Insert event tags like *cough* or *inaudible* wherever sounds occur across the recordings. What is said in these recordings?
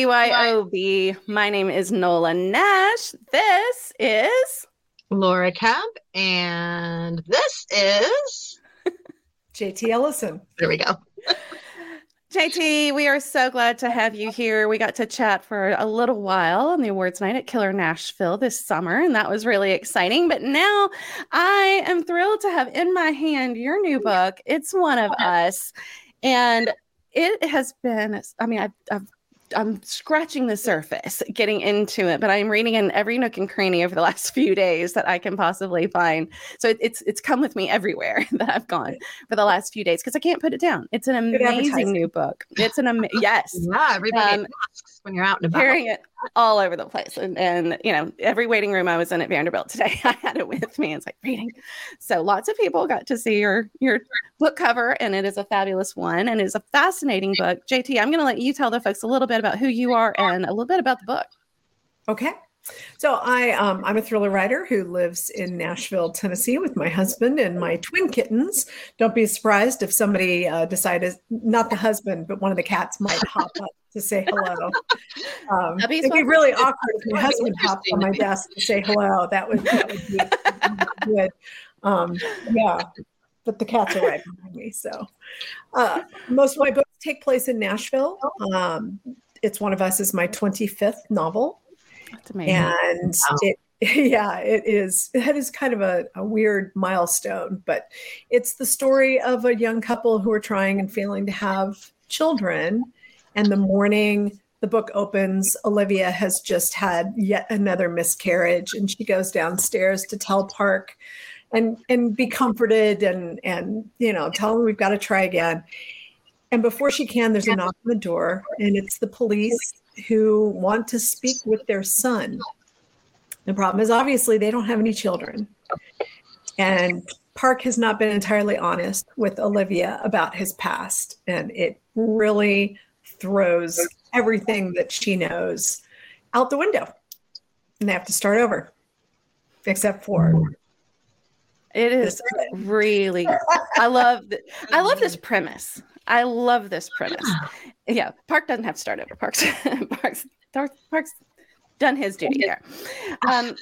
BYOB. My name is Nola Nash. This is Laura Kemp, and this is *laughs* JT Ellison. There we go. *laughs* JT, we are so glad to have you here. We got to chat for a little while on the awards night at Killer Nashville this summer, and that was really exciting. But now I am thrilled to have in my hand your new book. It's one of *laughs* us. And it has been, I mean, I've, I've I'm scratching the surface, getting into it, but I'm reading in every nook and cranny over the last *laughs* few days that I can possibly find. So it, it's it's come with me everywhere *laughs* that I've gone for the last few days because I can't put it down. It's an amazing new book. It's an amazing *laughs* yes. Yeah, everybody um, asks when you're out and about. Hearing it all over the place, and, and you know every waiting room I was in at Vanderbilt today, *laughs* I had it with me. It's like reading. So lots of people got to see your your book cover, and it is a fabulous one, and it is a fascinating book. JT, I'm going to let you tell the folks a little bit about who you are and a little bit about the book. Okay. So I um, I'm a thriller writer who lives in Nashville, Tennessee, with my husband and my twin kittens. Don't be surprised if somebody uh, decided not the husband, but one of the cats might hop up to say hello. Um, it'd be really awkward if my husband hopped on my desk to say hello. That would, that would *laughs* be good. Um, yeah, but the cats are right behind me. So uh, most of my books take place in Nashville. Um, it's One of Us is my 25th novel. That's amazing. And wow. it, *laughs* yeah, it is. That is kind of a, a, weird milestone, but it's the story of a young couple who are trying and failing to have children. And the morning the book opens, Olivia has just had yet another miscarriage, and she goes downstairs to tell Park and and be comforted and and you know tell him we've got to try again. And before she can, there's a knock on the door, and it's the police who want to speak with their son. The problem is obviously they don't have any children. And Park has not been entirely honest with Olivia about his past. And it really throws everything that she knows out the window. And they have to start over, except for it is really I love th- I love this premise. I love this premise. Yeah, Park doesn't have to start over. Parks *laughs* Parks Parks done his duty there. Um,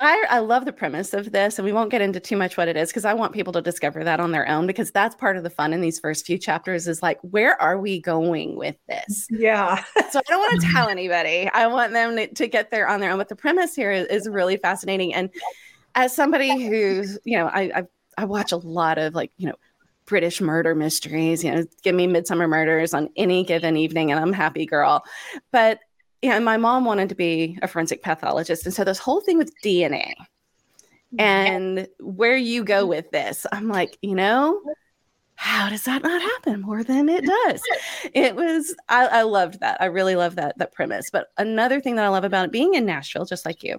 I, I love the premise of this, and we won't get into too much what it is because I want people to discover that on their own because that's part of the fun in these first few chapters is like, where are we going with this? Yeah. *laughs* so I don't want to tell anybody. I want them to, to get there on their own. But the premise here is, is really fascinating. And as somebody who's, you know, I, I I watch a lot of like, you know, British murder mysteries. You know, give me Midsomer Murders on any given evening, and I'm happy girl. But yeah, and my mom wanted to be a forensic pathologist, and so this whole thing with DNA and where you go mm-hmm. with this, I'm like, you know, how does that not happen more than it does? It was I, I loved that. I really love that that premise. But another thing that I love about it being in Nashville, just like you,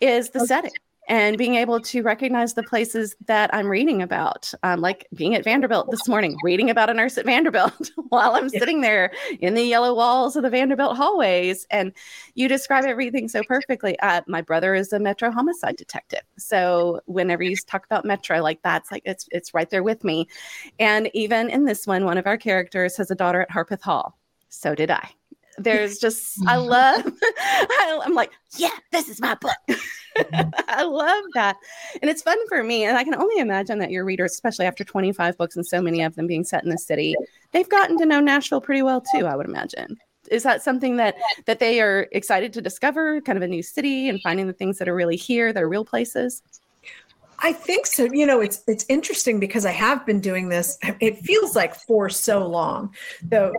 is the setting and being able to recognize the places that I'm reading about, um, like being at Vanderbilt this morning, reading about a nurse at Vanderbilt *laughs* while I'm sitting there in the yellow walls of the Vanderbilt hallways. And you describe everything so perfectly. Uh, my brother is a Metro homicide detective, so whenever you talk about Metro, like that's like it's it's right there with me. And even in this one, one of our characters has a daughter at Harpeth Hall. So did I there's *laughs* just I love *laughs* I, am like yeah this is my book. Mm-hmm. *laughs* I love that. And it's fun for me and I can only imagine that your readers especially after 25 books and so many of them being set in the city they've gotten to know Nashville pretty well too I would imagine. Is that something that that they are excited to discover kind of a new city and finding the things that are really here that are real places I think so. You know, it's it's interesting because I have been doing this. It feels like for so long, though.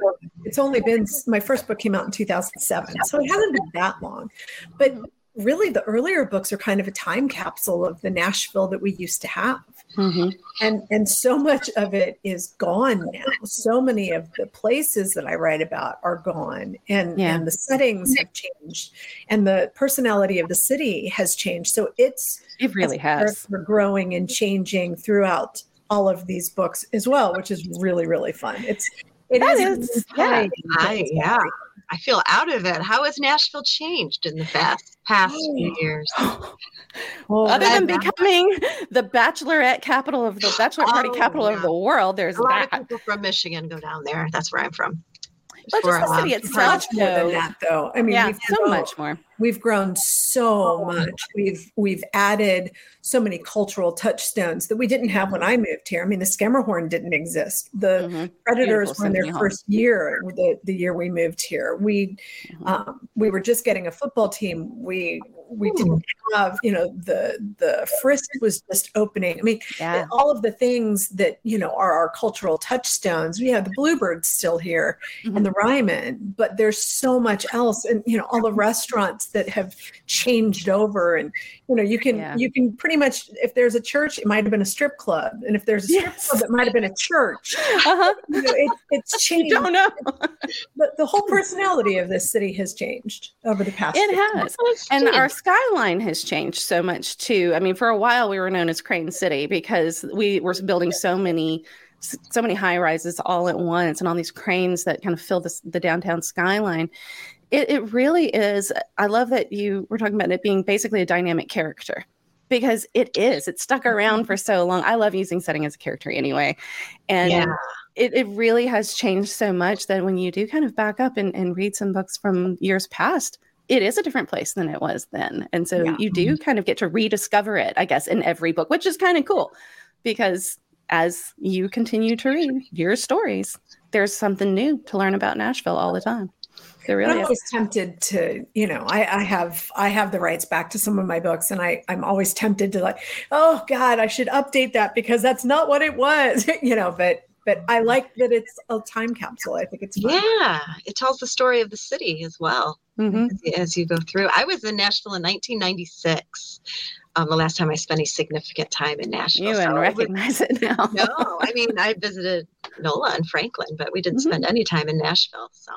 It's only been my first book came out in 2007, so it hasn't been that long. But really, the earlier books are kind of a time capsule of the Nashville that we used to have. Mm-hmm. And and so much of it is gone now. So many of the places that I write about are gone, and yeah. and the settings have changed, and the personality of the city has changed. So it's it really has. We're growing and changing throughout all of these books as well, which is really really fun. It's it that is, is yeah, I, yeah. I feel out of it. How has Nashville changed in the past past few oh. years? *gasps* well, Other than becoming the bachelorette capital of the bachelor party oh, capital yeah. of the world, there's a lot that. of people from Michigan go down there. That's where I'm from. But just the city itself, more than that, though. I mean, yeah, so much more. We've grown so much. We've we've added so many cultural touchstones that we didn't have when I moved here. I mean, the Schermerhorn didn't exist. The mm-hmm. Predators Beautiful were in their home. first year, the, the year we moved here. We mm-hmm. um, we were just getting a football team. We we didn't have you know the the Frist was just opening i mean yeah. all of the things that you know are our cultural touchstones we have the bluebirds still here mm-hmm. and the ryman but there's so much else and you know all the restaurants that have changed over and you know you can yeah. you can pretty much if there's a church it might have been a strip club and if there's a strip yes. club it might have been a church uh-huh. *laughs* you know, it, it's changed *laughs* you don't know but the whole personality of this city has changed over the past it has and our skyline has changed so much too. I mean, for a while we were known as Crane City because we were building so many so many high rises all at once and all these cranes that kind of fill this, the downtown skyline. It, it really is. I love that you were talking about it being basically a dynamic character because it is. It's stuck around for so long. I love using setting as a character anyway. And yeah. it, it really has changed so much that when you do kind of back up and, and read some books from years past, it is a different place than it was then. And so yeah. you do mm-hmm. kind of get to rediscover it, I guess, in every book, which is kind of cool because as you continue to read your stories, there's something new to learn about Nashville all the time. There really I'm always tempted to, you know, I, I have I have the rights back to some of my books, and I I'm always tempted to like, oh God, I should update that because that's not what it was, *laughs* you know. But but I like that it's a time capsule. I think it's fun. yeah, it tells the story of the city as well mm-hmm. as, as, you go through. I was in Nashville in 1996. Um, the last time I spent a significant time in Nashville. You so recognize it now. no, I mean I visited NOLA and Franklin, but we didn't mm-hmm. spend any time in Nashville. So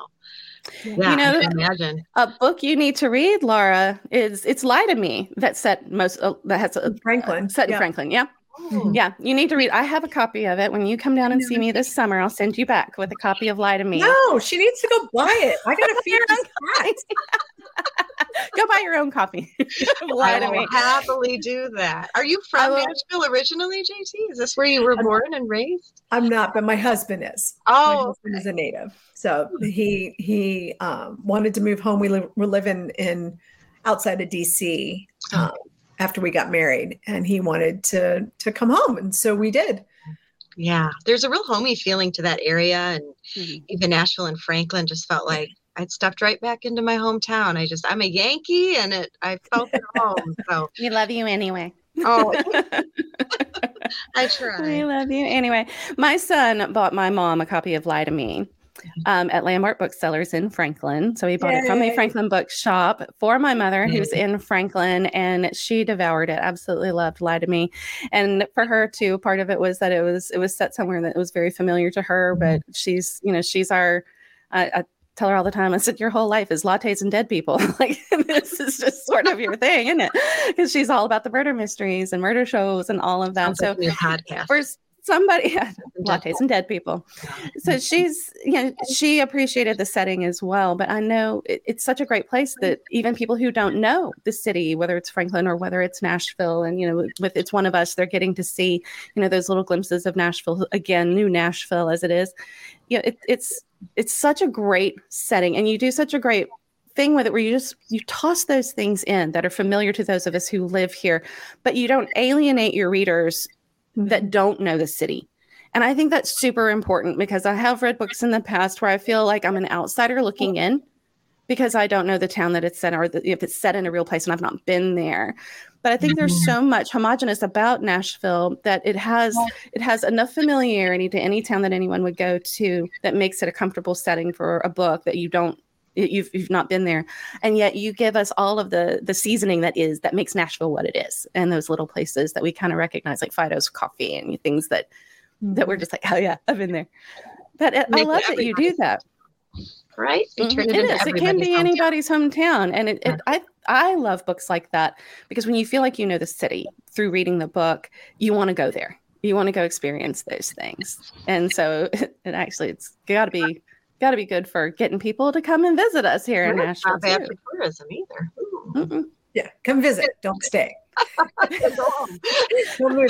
yeah, you know, imagine a book you need to read, Laura, is "It's Lie to Me" that set most uh, that has a, Franklin uh, set in yeah. Franklin. Yeah, Mm-hmm. Yeah, you need to read. I have a copy of it. When you come down and see me this summer, I'll send you back with a copy of Lie to Me. No, she needs to go buy it. I got to *laughs* feed *laughs* *laughs* Go buy your own coffee. *laughs* *laughs* Lie to me. Happily do that. Are you from Nashville originally, JT? Is this where you were born and raised? I'm not, but my husband is. Oh, my husband okay. is a native. So he he um, wanted to move home. We li- were living in outside of DC. Um, after we got married and he wanted to to come home and so we did yeah there's a real homey feeling to that area and mm-hmm. even nashville and franklin just felt like i'd stepped right back into my hometown i just i'm a yankee and it i felt at home so *laughs* we love you anyway oh *laughs* i try we love you anyway my son bought my mom a copy of lie to me um, at Landmark Booksellers in Franklin. So he bought Yay. it from a Franklin bookshop for my mother, who's in Franklin, and she devoured it. Absolutely loved Lie to Me, and for her too. Part of it was that it was it was set somewhere that was very familiar to her, mm-hmm. but she's you know she's our. Uh, I tell her all the time. I said, "Your whole life is lattes and dead people. *laughs* like *laughs* this is just sort of your thing, isn't it?" Because she's all about the murder mysteries and murder shows and all of that. Sounds so, like podcast. Somebody *laughs* lattes and dead people. so she's you know she appreciated the setting as well but i know it, it's such a great place that even people who don't know the city whether it's franklin or whether it's nashville and you know with it's one of us they're getting to see you know those little glimpses of nashville again new nashville as it is. You know it, it's it's such a great setting and you do such a great thing with it where you just you toss those things in that are familiar to those of us who live here but you don't alienate your readers that don't know the city. And I think that's super important because I have read books in the past where I feel like I'm an outsider looking in because I don't know the town that it's set or the, if it's set in a real place and I've not been there. But I think there's mm-hmm. so much homogenous about Nashville that it has it has enough familiarity to any town that anyone would go to that makes it a comfortable setting for a book that you don't you've you've not been there. And yet you give us all of the the seasoning that is that makes nashville what it is. And those little places that we kind of recognize like fido's coffee and things that that we're mm-hmm. just like oh yeah i've been there. But uh, i love that you do that. Right? Mm-hmm. it, it is. It can be hometown. anybody's hometown. And it, it, i i love books like that because when you feel like you know the city through reading the book you want to go there. You want to go experience those things. And so *laughs* it actually it's got to be got to be good for getting people to come and visit us here in Nashville. Not bad for tourism either. Yeah, come visit. Don't stay. *laughs* don't.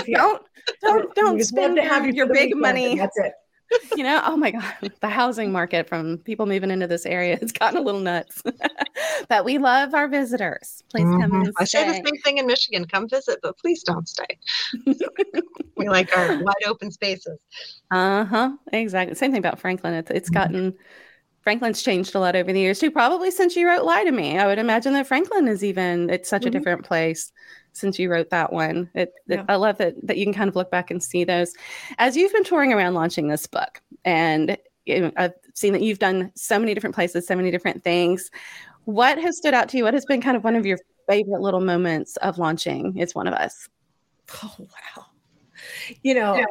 Don't don't don't spend your, your big money. That's it. You know, oh my God, the housing market from people moving into this area has gotten a little nuts. *laughs* but we love our visitors. Please come Mhm. and I say the same thing in Michigan. Come visit, but please don't stay. *laughs* we like our wide open spaces. Uh huh. Exactly. Same thing about Franklin. It's it's gotten Franklin's changed a lot over the years too. Probably since you wrote "Lie to Me," I would imagine that Franklin is even it's such a Mhm. different place since you wrote that one. It, it- Yeah. I love that that you can kind of look back and see those as you've been touring around launching this book, and you know, I've seen that you've done so many different places, so many different things. What has stood out to you? What has been kind of one of your favorite little moments of launching? It's one of us. Oh wow! You know,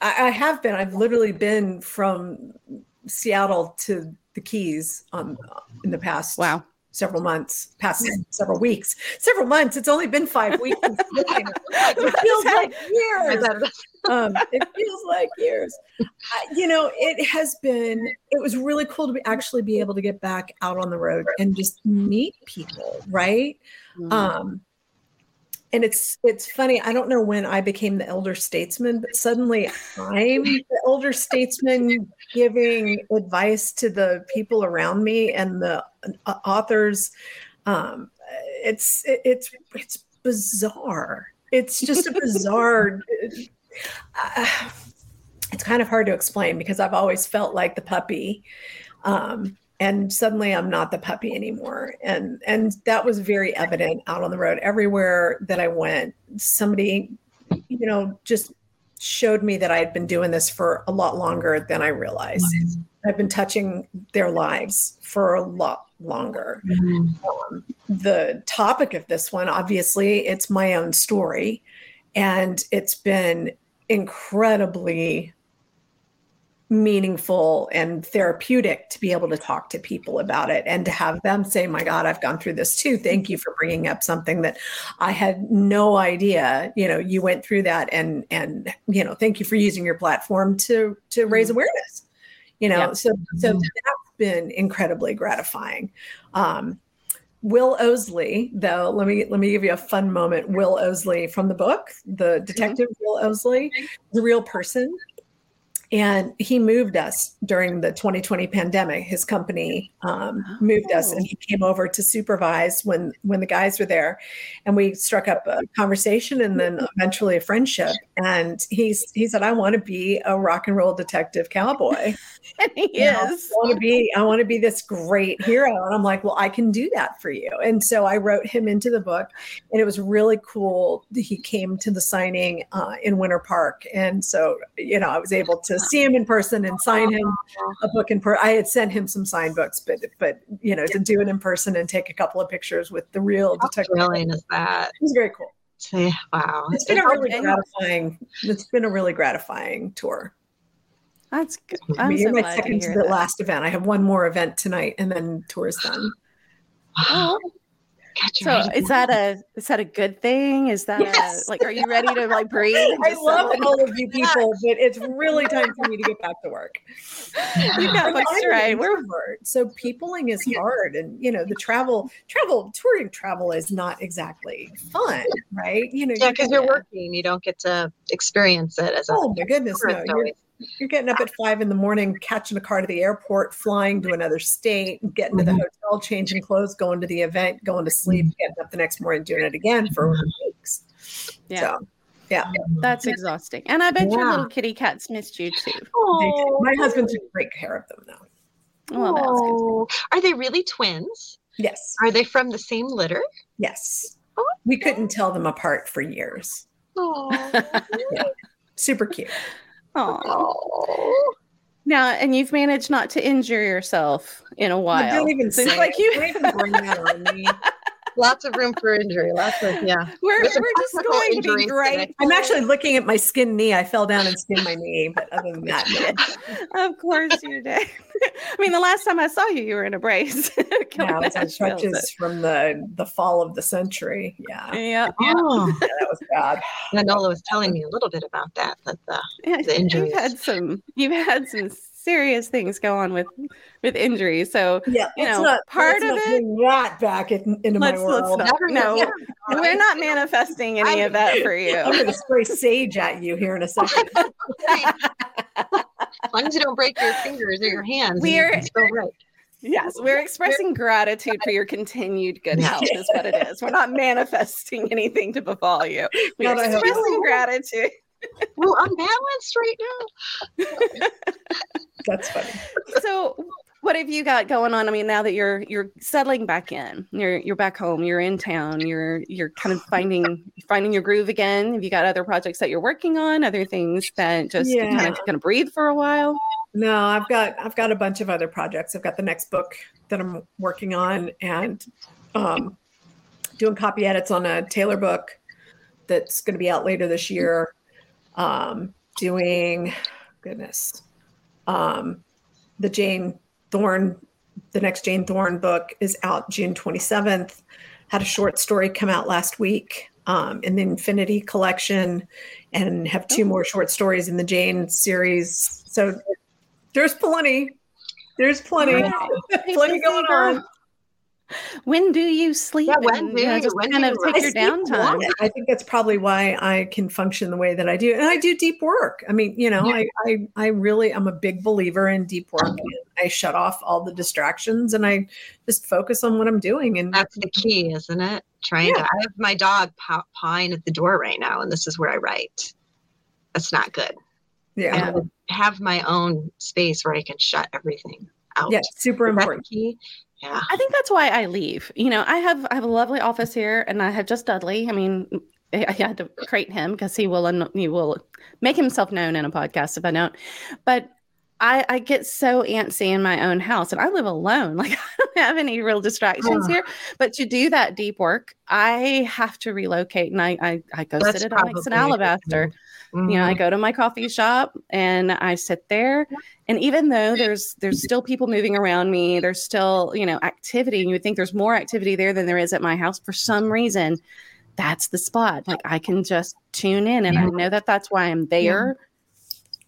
I, I have been. I've literally been from Seattle to the Keys on in the past Wow. Several months, past several weeks, several months. It's only been five weeks. *laughs* it feels like years. it- *laughs* um, it feels like years. You know, it has been. It was really cool to be, actually be able to get back out on the road and just meet people, right? Mm. Um, and it's it's funny. I don't know when I became the elder statesman, but suddenly I'm the elder statesman giving advice to the people around me and the uh, authors. Um, it's it's it's bizarre. It's just a bizarre. *laughs* uh, it's kind of hard to explain because I've always felt like the puppy. Um, and suddenly I'm not the puppy anymore. And and that was very evident out on the road. Everywhere that I went, somebody, you know, just showed me that I had been doing this for a lot longer than I realized. I've been touching their lives for a lot longer. Um, the topic of this one, obviously, it's my own story, and it's been incredibly meaningful and therapeutic to be able to talk to people about it and to have them say my god i've gone through this too. Thank you for bringing up something that i had no idea you know you went through that and and you know thank you for using your platform to to mm-hmm. raise awareness. You know Yeah. so so mm-hmm. that's been incredibly gratifying. Um Will Osley, though, let me let me give you a fun moment. Will Osley from the book, the mm-hmm. detective Will Osley, the real person, and he moved us during the 2020 pandemic. His company um, moved us, and he came over to supervise when when the guys were there, and we struck up a conversation and then eventually a friendship. And he's he said, "I want to be a rock and roll detective cowboy." *laughs* And he is. I want to be I want to be this great hero. And I'm like well I can do that for you. And so I wrote him into the book and it was really cool that he came to the signing uh, in Winter Park. And so you know I was able to see him in person and sign him a book in per I had sent him some signed books but but you know to do it in person and take a couple of pictures with the real How detective. thrilling is that? it was very cool. Wow. it's been a really gratifying it's been a really gratifying tour That's good. I I'm mean, so you're my glad second to to the that. last event. I have one more event tonight, and then tour's done. Oh, Catch so is that a is that a good thing? Is that Yes. a, like are you ready to like breathe? I love settle all of you *laughs* people, but it's really time for me to get back to work. You've got I'm books to an write. We're introvert, so peopling is hard, and you know the travel, travel, touring travel is not exactly fun, right? You know, Yeah, because get- you're working, you don't get to experience it as a Oh my goodness, no! You're, always. You're getting up at five in the morning, catching a car to the airport, flying to another state, getting to the mm-hmm. hotel, changing clothes, going to the event, going to sleep, mm-hmm. getting up the next morning, doing it again for mm-hmm. weeks. yeah, So, yeah, that's exhausting. And I bet your little kitty cats missed you too. they do. Oh, my husband took great care of them, though. Well, that's good. oh. Are they really twins? Yes, Are they from the same litter? yes. Oh. We couldn't tell them apart for years. Oh. *laughs* Super cute. Oh. Now, and you've managed not to injure yourself in a while. Don't even it's like you. Don't even bring that on me. *laughs* Lots of room for injury. Lots of yeah. *laughs* We're, we're just going to be great. I'm actually looking at my skin knee. I fell down and skinned my knee, but other than that, no. *laughs* of course you did. *laughs* I mean, the last time I saw you, you were in a brace. Yeah, it was on Nashville, crutches from the the fall of the century. Yeah, Yeah. Oh, yeah that was bad. Manola was telling me a little bit about that. That the yeah The injuries. You've had some. You've had some serious things go on with with injuries. So Yeah, You know, not, part of not it- bring that back in, into let's my let's world. not. No, know. *laughs* we're not manifesting any of that for you. I'm going to spray sage at you here in a second. *laughs* as long as you don't break your fingers or your hands, We're- still right. Yes, we're expressing gratitude for your continued good Yeah. health, is what it is. We're not manifesting anything to befall you. We're God, expressing so. gratitude. Well, unbalanced right now. *laughs* That's funny. So, what have you got going on? I mean, now that you're you're settling back in, you're you're back home, you're in town, you're you're kind of finding finding your groove again. Have you got other projects that you're working on? Other things that just Yeah. kind of kind of breathe for a while? No, I've got I've got a bunch of other projects. I've got the next book that I'm working on and um, doing copy edits on a Taylor book that's going to be out later this year. Um, doing goodness, um, the Jayne Thorne, the next Jayne Thorne book is out June 27th. Had a short story come out last week um, in the Infinity Collection, and have two Oh. more short stories in the Jayne series. So there's plenty. There's plenty. Wow. *laughs* plenty going on. When do you sleep? Yeah, when and, do you know, just when kind do of you take I your downtime. I think that's probably why I can function the way that I do. And I do deep work. I mean, you know, I, I I really I'm a big believer in deep work. I shut off all the distractions and I just focus on what I'm doing. And That's the key, isn't it? Trying Yeah. to. I have my dog paw- pawing at the door right now, and this is where I write. That's not good. yeah, I have my own space where I can shut everything out. super Is that important. key? Yeah. I think that's why I leave. You know, I have I have a lovely office here, and I have just Dudley. I mean, *laughs* I had to crate him because he will he will make himself known in a podcast if I don't. But I I get so antsy in my own house, and I live alone. *laughs* Like I don't have any real distractions Ugh. here. But to do that deep work, I have to relocate, and I I, I go That's sit at Onyx and probably a good Alabaster. Mhm. you know i go to my coffee shop and i sit there and even though there's there's still people moving around me there's still you know activity and you would think there's more activity there than there is at my house for some reason that's the spot like i can just tune in and i know that that's why i'm there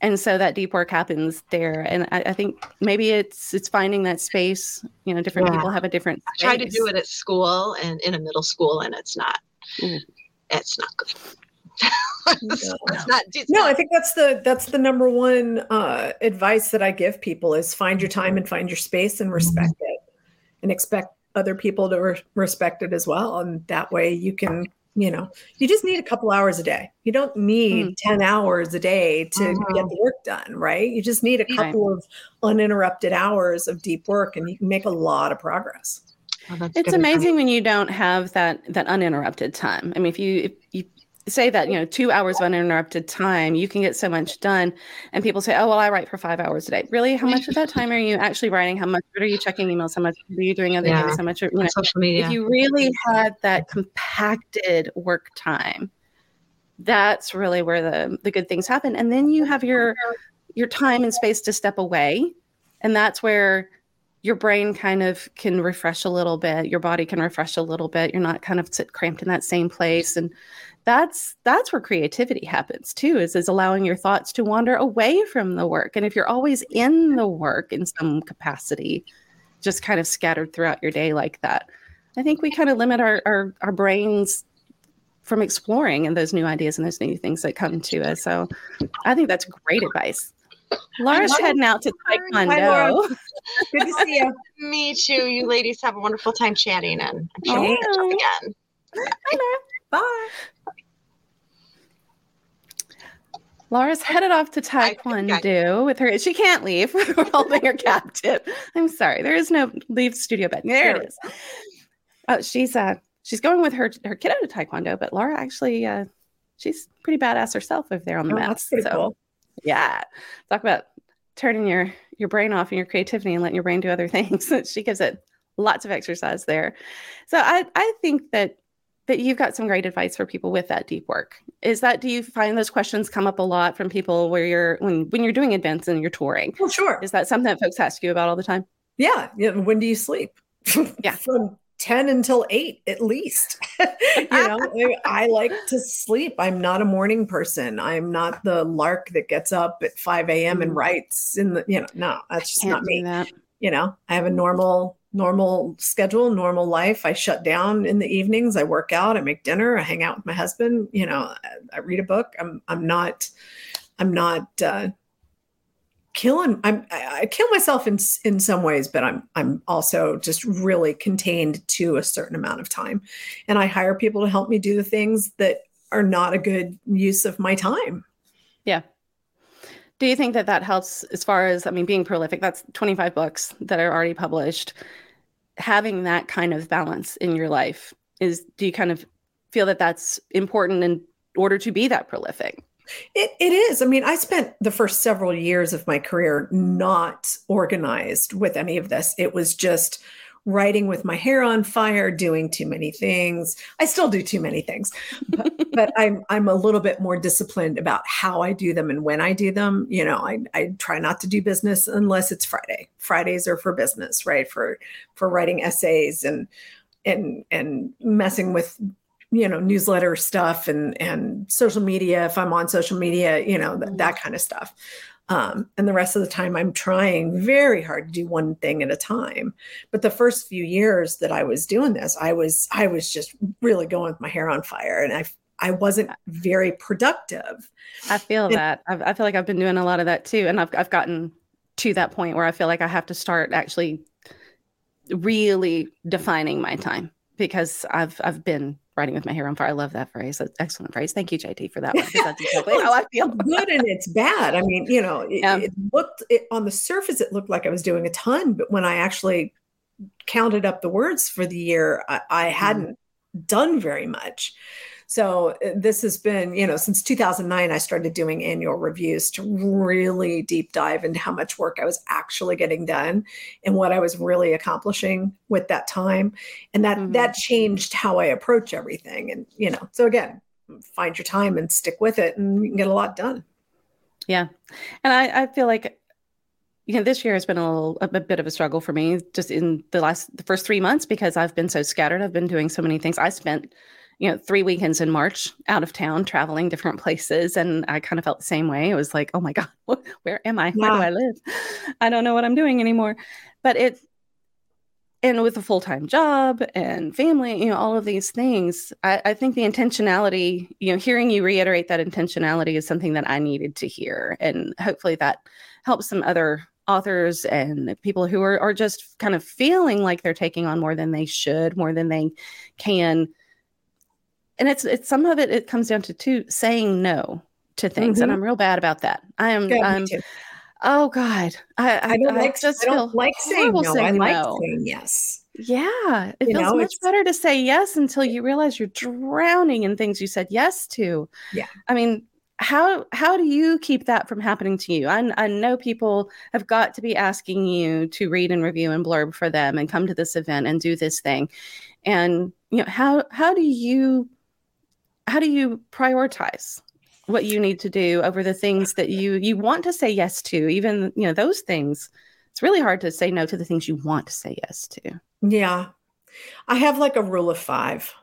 and so that deep work happens there and I, I think maybe it's it's finding that space you know different Yeah. people have a different I tried to do it at school and in a middle school, and it's not. Ooh. It's not good. it's, *laughs* it's not. It's No, not I think that's the that's the number one uh, advice that I give people is find your time and find your space and respect it, and expect other people to re- respect it as well. And that way, you can, you know, you just need a couple hours a day. You don't need ten hours a day to Mhm. get the work done, right? You just need a Right. couple of uninterrupted hours of deep work, and you can make a lot of progress. Oh, that's it's good advice. amazing when you don't have that that uninterrupted time i mean if you if you say that you know two hours of uninterrupted time you can get so much done and people say oh well i write for five hours a day. Really? How much of that time are you actually writing? How much what are you checking emails? How much are you doing other Yeah. things how much are, you know social media. if you really had that compacted work time that's really where the the good things happen and then you have your your time and space to step away and that's where your brain kind of can refresh a little bit your body can refresh a little bit you're not kind of cramped in that same place and that's that's where creativity happens too is is allowing your thoughts to wander away from the work and if you're always in the work in some capacity just kind of scattered throughout your day like that i think we kind of limit our our, our brains from exploring and those new ideas and those new things that come to us so i think that's great advice laura's heading out to Hi, taekwondo Laura. *laughs* Good to see you. Me too. You ladies have a wonderful time chatting, and I'm sure we'll catch up again. Bye. Laura's headed off to I think I- Taekwondo with her. She can't leave. *laughs* We're holding her captive. I'm sorry. There is no leave studio bed. There There it is. Oh, she's uh she's going with her her kiddo to Taekwondo, but Laura actually uh she's pretty badass herself over there on the Oh, mat. that's pretty so cool. Yeah. Talk about turning your your brain off and your creativity and letting your brain do other *laughs* things. she gives it lots of exercise there. So I I think that that you've got some great advice for people with that deep work. Is that do you find those questions come up a lot from people where you're when when you're doing events and you're touring? Well, sure. Is that something that folks ask you about all the time? Yeah. yeah. When do you sleep? *laughs* Yeah. From 10 until 8 at least. *laughs* you know, *laughs* I, I like to sleep. I'm not a morning person. I'm not the lark that gets up at 5 a.m. and Mm. writes in the, you know, no, that's just Can't me. that. You know, I have a normal, normal schedule, normal life. I shut down in the evenings. I work out, I make dinner, I hang out with my husband, you know, I, I read a book. I'm, I'm not, I'm not, uh, killing I'm I, kill myself in in some ways, but I'm I'm also just really contained to a certain amount of time. And I hire people to help me do the things that are not a good use of my time. Yeah. Do you think that that helps as far as I mean being prolific? That's 25 books that are already published. Having that kind of balance in your life is do you kind of feel that that's important in order to be that prolific? It, it is. I mean, I spent the first several years of my career not organized with any of this. It was just writing with my hair on fire, doing too many things. I still do too many things, but, *laughs* but, I'm I'm a little bit more disciplined about how I do them and when I do them. You know, I, I try not to do business unless it's Friday. Fridays are for business, right? For for writing essays and and and messing with you know newsletter stuff and and social media if i'm on social media you know th- that kind of stuff. Um, and the rest of the time i'm trying very hard to do one thing at a time. But the first few years that i was doing this i was i was just really going with my hair on fire and i i wasn't very productive. I feel and, that. I've, i feel like i've been doing a lot of that too and I've, I've gotten to that point where i feel like i have to start actually really defining my time because i've i've been writing with my hair on fire. I love that phrase. That's excellent phrase. Thank you, JT, for that one. That's exactly how I feel. good and it's bad. I mean, you know, it, it looked it, on the surface, it looked like I was doing a ton, but when I actually counted up the words for the year, I, I mm-hmm. hadn't mm-hmm. done very much. So uh, this has been, you know, since 2009, I started doing annual reviews to really deep dive into how much work I was actually getting done and what I was really accomplishing with that time. And that mm-hmm. that changed how I approach everything. And, you know, so again, find your time and stick with it and you can get a lot done. Yeah. And I, I feel like you know this year has been a, little, a bit of a struggle for me just in the last the first three months because i've been so scattered i've been doing so many things i spent you know, three weekends in March out of town, traveling different places. And I kind of felt the same way. It was like, oh my God, *laughs* where am I? Where do I live? I don't know what I'm doing anymore. But it, and with a full time job and family, you know, all of these things, I, I, think the intentionality, you know, hearing you reiterate that intentionality is something that I needed to hear. And hopefully that helps some other authors and people who are, are just kind of feeling like they're taking on more than they should, more than they can and it's it's some of it it comes down to two saying no to things mm-hmm. and i'm real bad about that. I am yeah, i'm oh god. I i, don't I like just I don't like saying no. saying i like no. saying yes. Yeah it you feels know, much better to say yes until you realize you're drowning in things you said yes to. Yeah. I mean how how do you keep that from happening to you? I, I know people have got to be asking you to read and review and blurb for them and come to this event and do this thing. And you know how how do you how do you prioritize what you need to do over the things that you you want to say yes to? Even you know those things it's really hard to say no to the things you want to say yes to. Yeah. I have like a rule of five.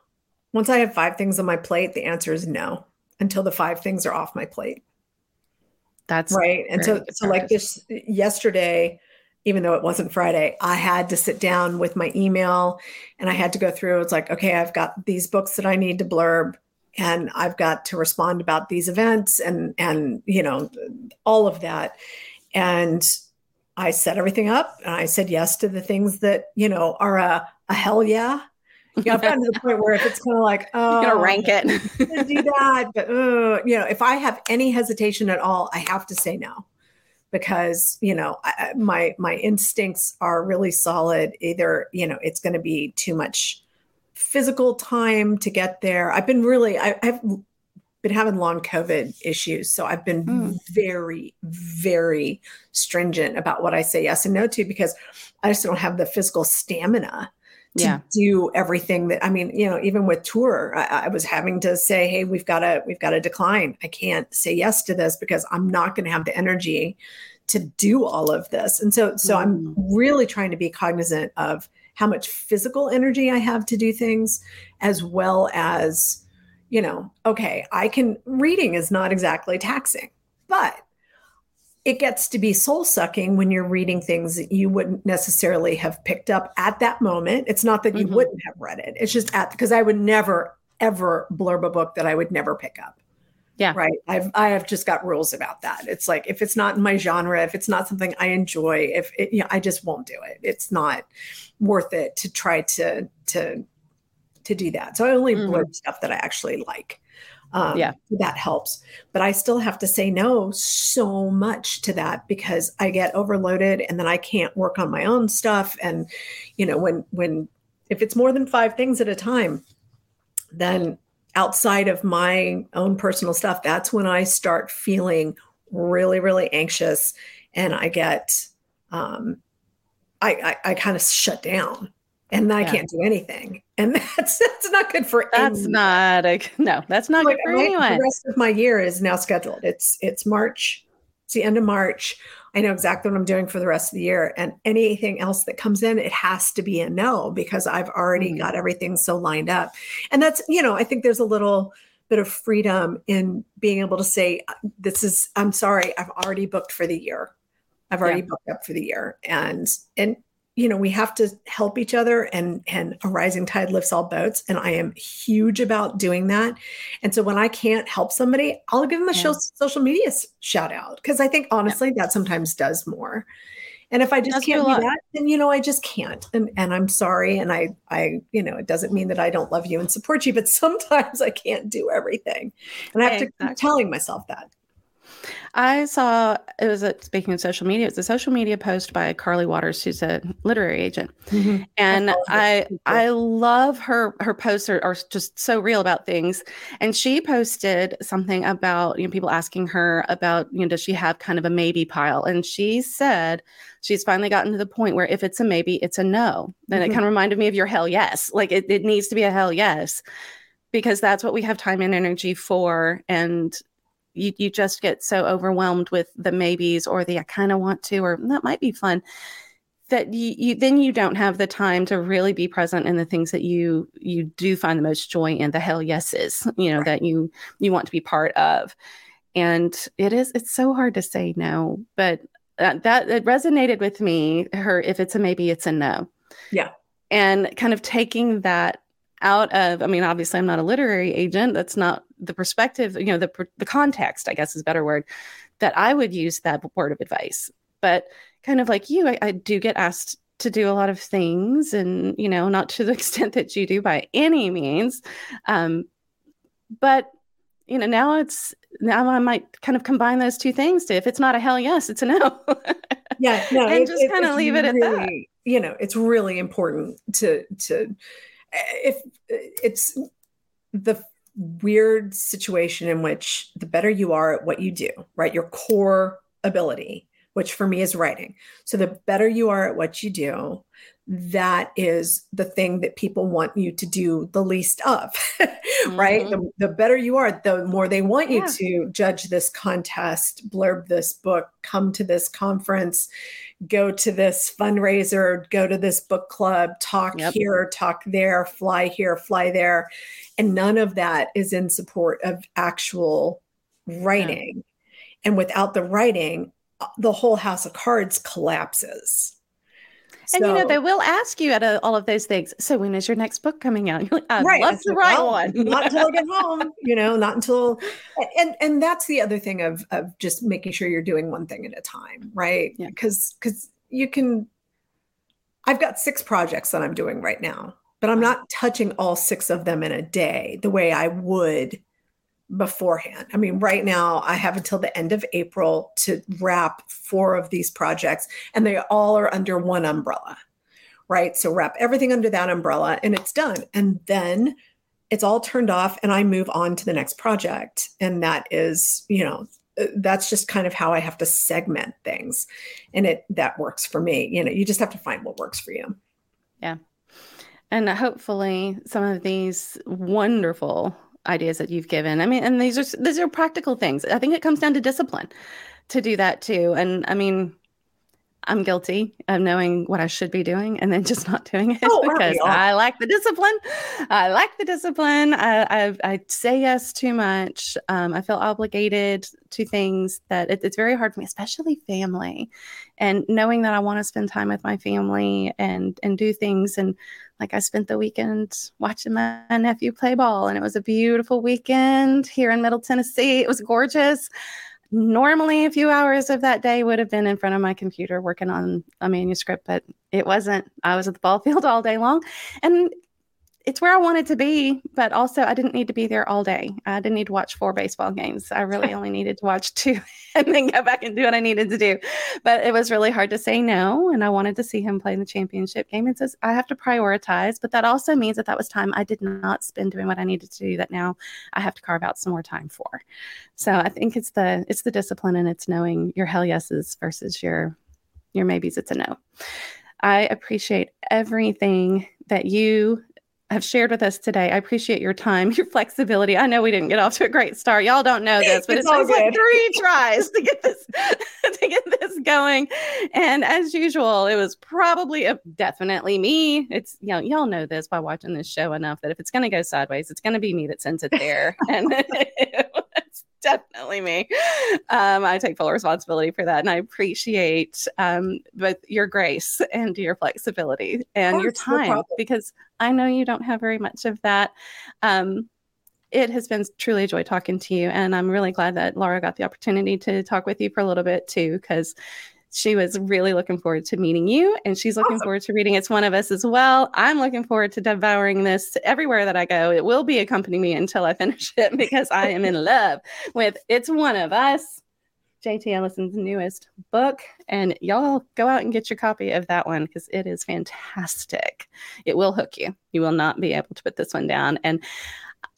Once i have five things on my plate the answer is no until the five things are off my plate. That's right? And so so like this yesterday even though it wasn't Friday, I had to sit down with my email and I had to go through. It's like, okay, I've got these books that I need to blurb and I've got to respond about these events and and you know all of that. And I set everything up and I said yes to the things that, you know, are a, a hell yeah. You know, I've gotten to the point where if it's kind of like, *laughs* oh, You're gonna rank it, do that, but uh, you know, if I have any hesitation at all, I have to say no, because you know, I, my my instincts are really solid. Either you know, it's going to be too much physical time to get there. I've been really, I, have been having long COVID issues. So I've been mm. very, very stringent about what I say yes and no to because I just don't have the physical stamina to yeah. do everything that I mean, you know, even with tour, I, I, was having to say, hey, we've got to, we've got to decline. I can't say yes to this because I'm not going to have the energy to do all of this. And so, so mm. I'm really trying to be cognizant of how much physical energy I have to do things, as well as, you know, okay, I can, reading is not exactly taxing, but it gets to be soul sucking when you're reading things that you wouldn't necessarily have picked up at that moment. It's not that you mm-hmm. wouldn't have read it, it's just at, because I would never, ever blurb a book that I would never pick up. Yeah. Right. I've I have just got rules about that. It's like if it's not in my genre, if it's not something I enjoy, if it, you know, I just won't do it. It's not worth it to try to to to do that. So I only mm-hmm. blurb stuff that I actually like. Um, yeah, that helps. But I still have to say no so much to that because I get overloaded and then I can't work on my own stuff. And you know, when when if it's more than five things at a time, then outside of my own personal stuff, that's when I start feeling really, really anxious, and I get um, I, I, I kind of shut down and then yeah. I can't do anything. And *laughs* that's that's not good for that's anyone. not a no, that's not like, good for anyone. The rest of my year is now scheduled. It's it's March. It's the end of March. I know exactly what I'm doing for the rest of the year. And anything else that comes in, it has to be a no because I've already mm-hmm. got everything so lined up. And that's, you know, I think there's a little bit of freedom in being able to say, this is, I'm sorry, I've already booked for the year. I've already yeah. booked up for the year. And and you know we have to help each other and and a rising tide lifts all boats and i am huge about doing that and so when i can't help somebody i'll give them a yeah. show, social media shout out because i think honestly yeah. that sometimes does more and if i just can't do that then you know i just can't and and i'm sorry and i i you know it doesn't mean that i don't love you and support you but *laughs* sometimes i can't do everything and i have exactly. to keep telling myself that I saw it was a speaking of social media, it's a social media post by Carly Watters, who's a literary agent. Mm-hmm. And I I love her her posts are, are just so real about things. And she posted something about, you know, people asking her about, you know, does she have kind of a maybe pile? And she said she's finally gotten to the point where if it's a maybe, it's a no. And mm-hmm. it kind of reminded me of your hell yes. Like it, it needs to be a hell yes because that's what we have time and energy for and you, you just get so overwhelmed with the maybes or the I kind of want to or that might be fun that you, you then you don't have the time to really be present in the things that you you do find the most joy in the hell yeses you know right. that you you want to be part of and it is it's so hard to say no but uh, that it resonated with me her if it's a maybe it's a no yeah and kind of taking that out of i mean obviously i'm not a literary agent that's not the perspective you know the the context i guess is a better word that i would use that word of advice. But kind of like you I, I do get asked to do a lot of things and you know not to the *laughs* extent that you do by any means um but you know now it's now i might kind of combine those two things to if it's not a hell yes it's a no. Yeah no *laughs* and it, just kind of leave it at that. you know it's really important to to if it's the weird situation in which the better you are at what you do, right? Your core ability, which for me is writing. So the better you are at what you do, that is the thing that people want you to do the least of, *laughs* right? Mm-hmm. The, the, better you are, the more they want you yeah. to judge this contest, blurb this book, come to this conference, go to this fundraiser, go to this book club, talk yep. here, talk there, fly here, fly there. And none of that is in support of actual writing. Yeah. And without the writing, uh, the whole house of cards collapses and so, you know, they will ask you at a, all of those things. So when is your next book coming out? *laughs* Like, I'd right. love to write well, one. not until I get *laughs* home, you know, not until and and that's the other thing of of just making sure you're doing one thing at a time, right? Because yeah. because you can I've got six projects that I'm doing right now, but I'm not touching all six of them in a day the way I would beforehand. I mean, right now I have until the end of April to wrap four of these projects, and they all are under one umbrella, right? So wrap everything under that umbrella and it's done. And then it's all turned off, and I move on to the next project. And that is, you know, uh, that's just kind of how I have to segment things. And it that works for me. You know, you just have to find what works for you. Yeah. And hopefully, some of these wonderful ideas that you've given. I mean, and these are these are practical things. I think it comes down to discipline to do that too. And I mean, I'm guilty of knowing what I should be doing and then *laughs* just not doing it oh, because I like the discipline. I like the discipline. I, I, I say yes too much. Um, I feel obligated to things that it, it's very hard for me, especially family, and knowing that I want to spend time with my family and and do things. And like I spent the weekend watching my nephew play ball, and it was a beautiful weekend here in Middle Tennessee. It was gorgeous normally a few hours of that day would have been in front of my computer working on a manuscript, but it wasn't. I was at the ball *laughs* field all day long. And it's where I wanted to be, but also I didn't need to be there all day. I didn't need to watch four baseball games. I really *laughs* only needed to watch two *laughs* and then go back and do what I needed to do. But it was really hard to say no. And I wanted to see him play in the championship game. And says I have to prioritize, but that also means that that was time I did not spend doing what I needed to do that now I have to carve out some more time for. So I think it's the it's the discipline and it's knowing your hell yeses versus your your maybes. It's a no. I appreciate everything that you have shared with us today. I appreciate your time, *laughs* your flexibility. I know we didn't get off to a great start. Y'all don't know this, but it's, it's like three tries to get this *laughs* to get this going. And as usual, it was probably a, definitely me. It's you know, y'all know this by watching this show enough that if it's going to go sideways, it's going to be me that sends it there. and *laughs* definitely me. Um, I take full responsibility for that, and I appreciate um, both your grace and your flexibility and your time no because I know you don't have very much of that. Um, it has been truly a joy talking to you, and I'm really glad that Laura got the opportunity to talk with you for a little bit too, because she was really looking forward to meeting you, and she's looking awesome. forward to reading It's One of Us as well. I'm looking forward to devouring this everywhere that I go. It will be accompanying me until I finish *laughs* it because I am in love with It's One of Us. JT Ellison's newest book. And y'all go out and get your copy of that one because it is fantastic. It will hook you. You will not be able to put this one down. And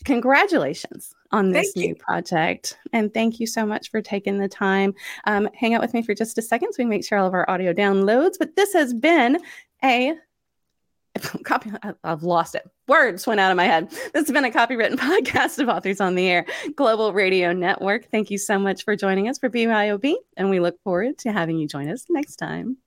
congratulations on this thank new you. project. And thank you so much for taking the time. Um, hang out with me for just a second so we make sure all of our audio downloads. But this has been a *laughs* copy. I've lost it. Words went out of my head. This has been a copywritten *laughs* podcast of Authors on the Air Global Radio Network. Thank you so much for joining us for BYOB, and we look forward to having you join us next time.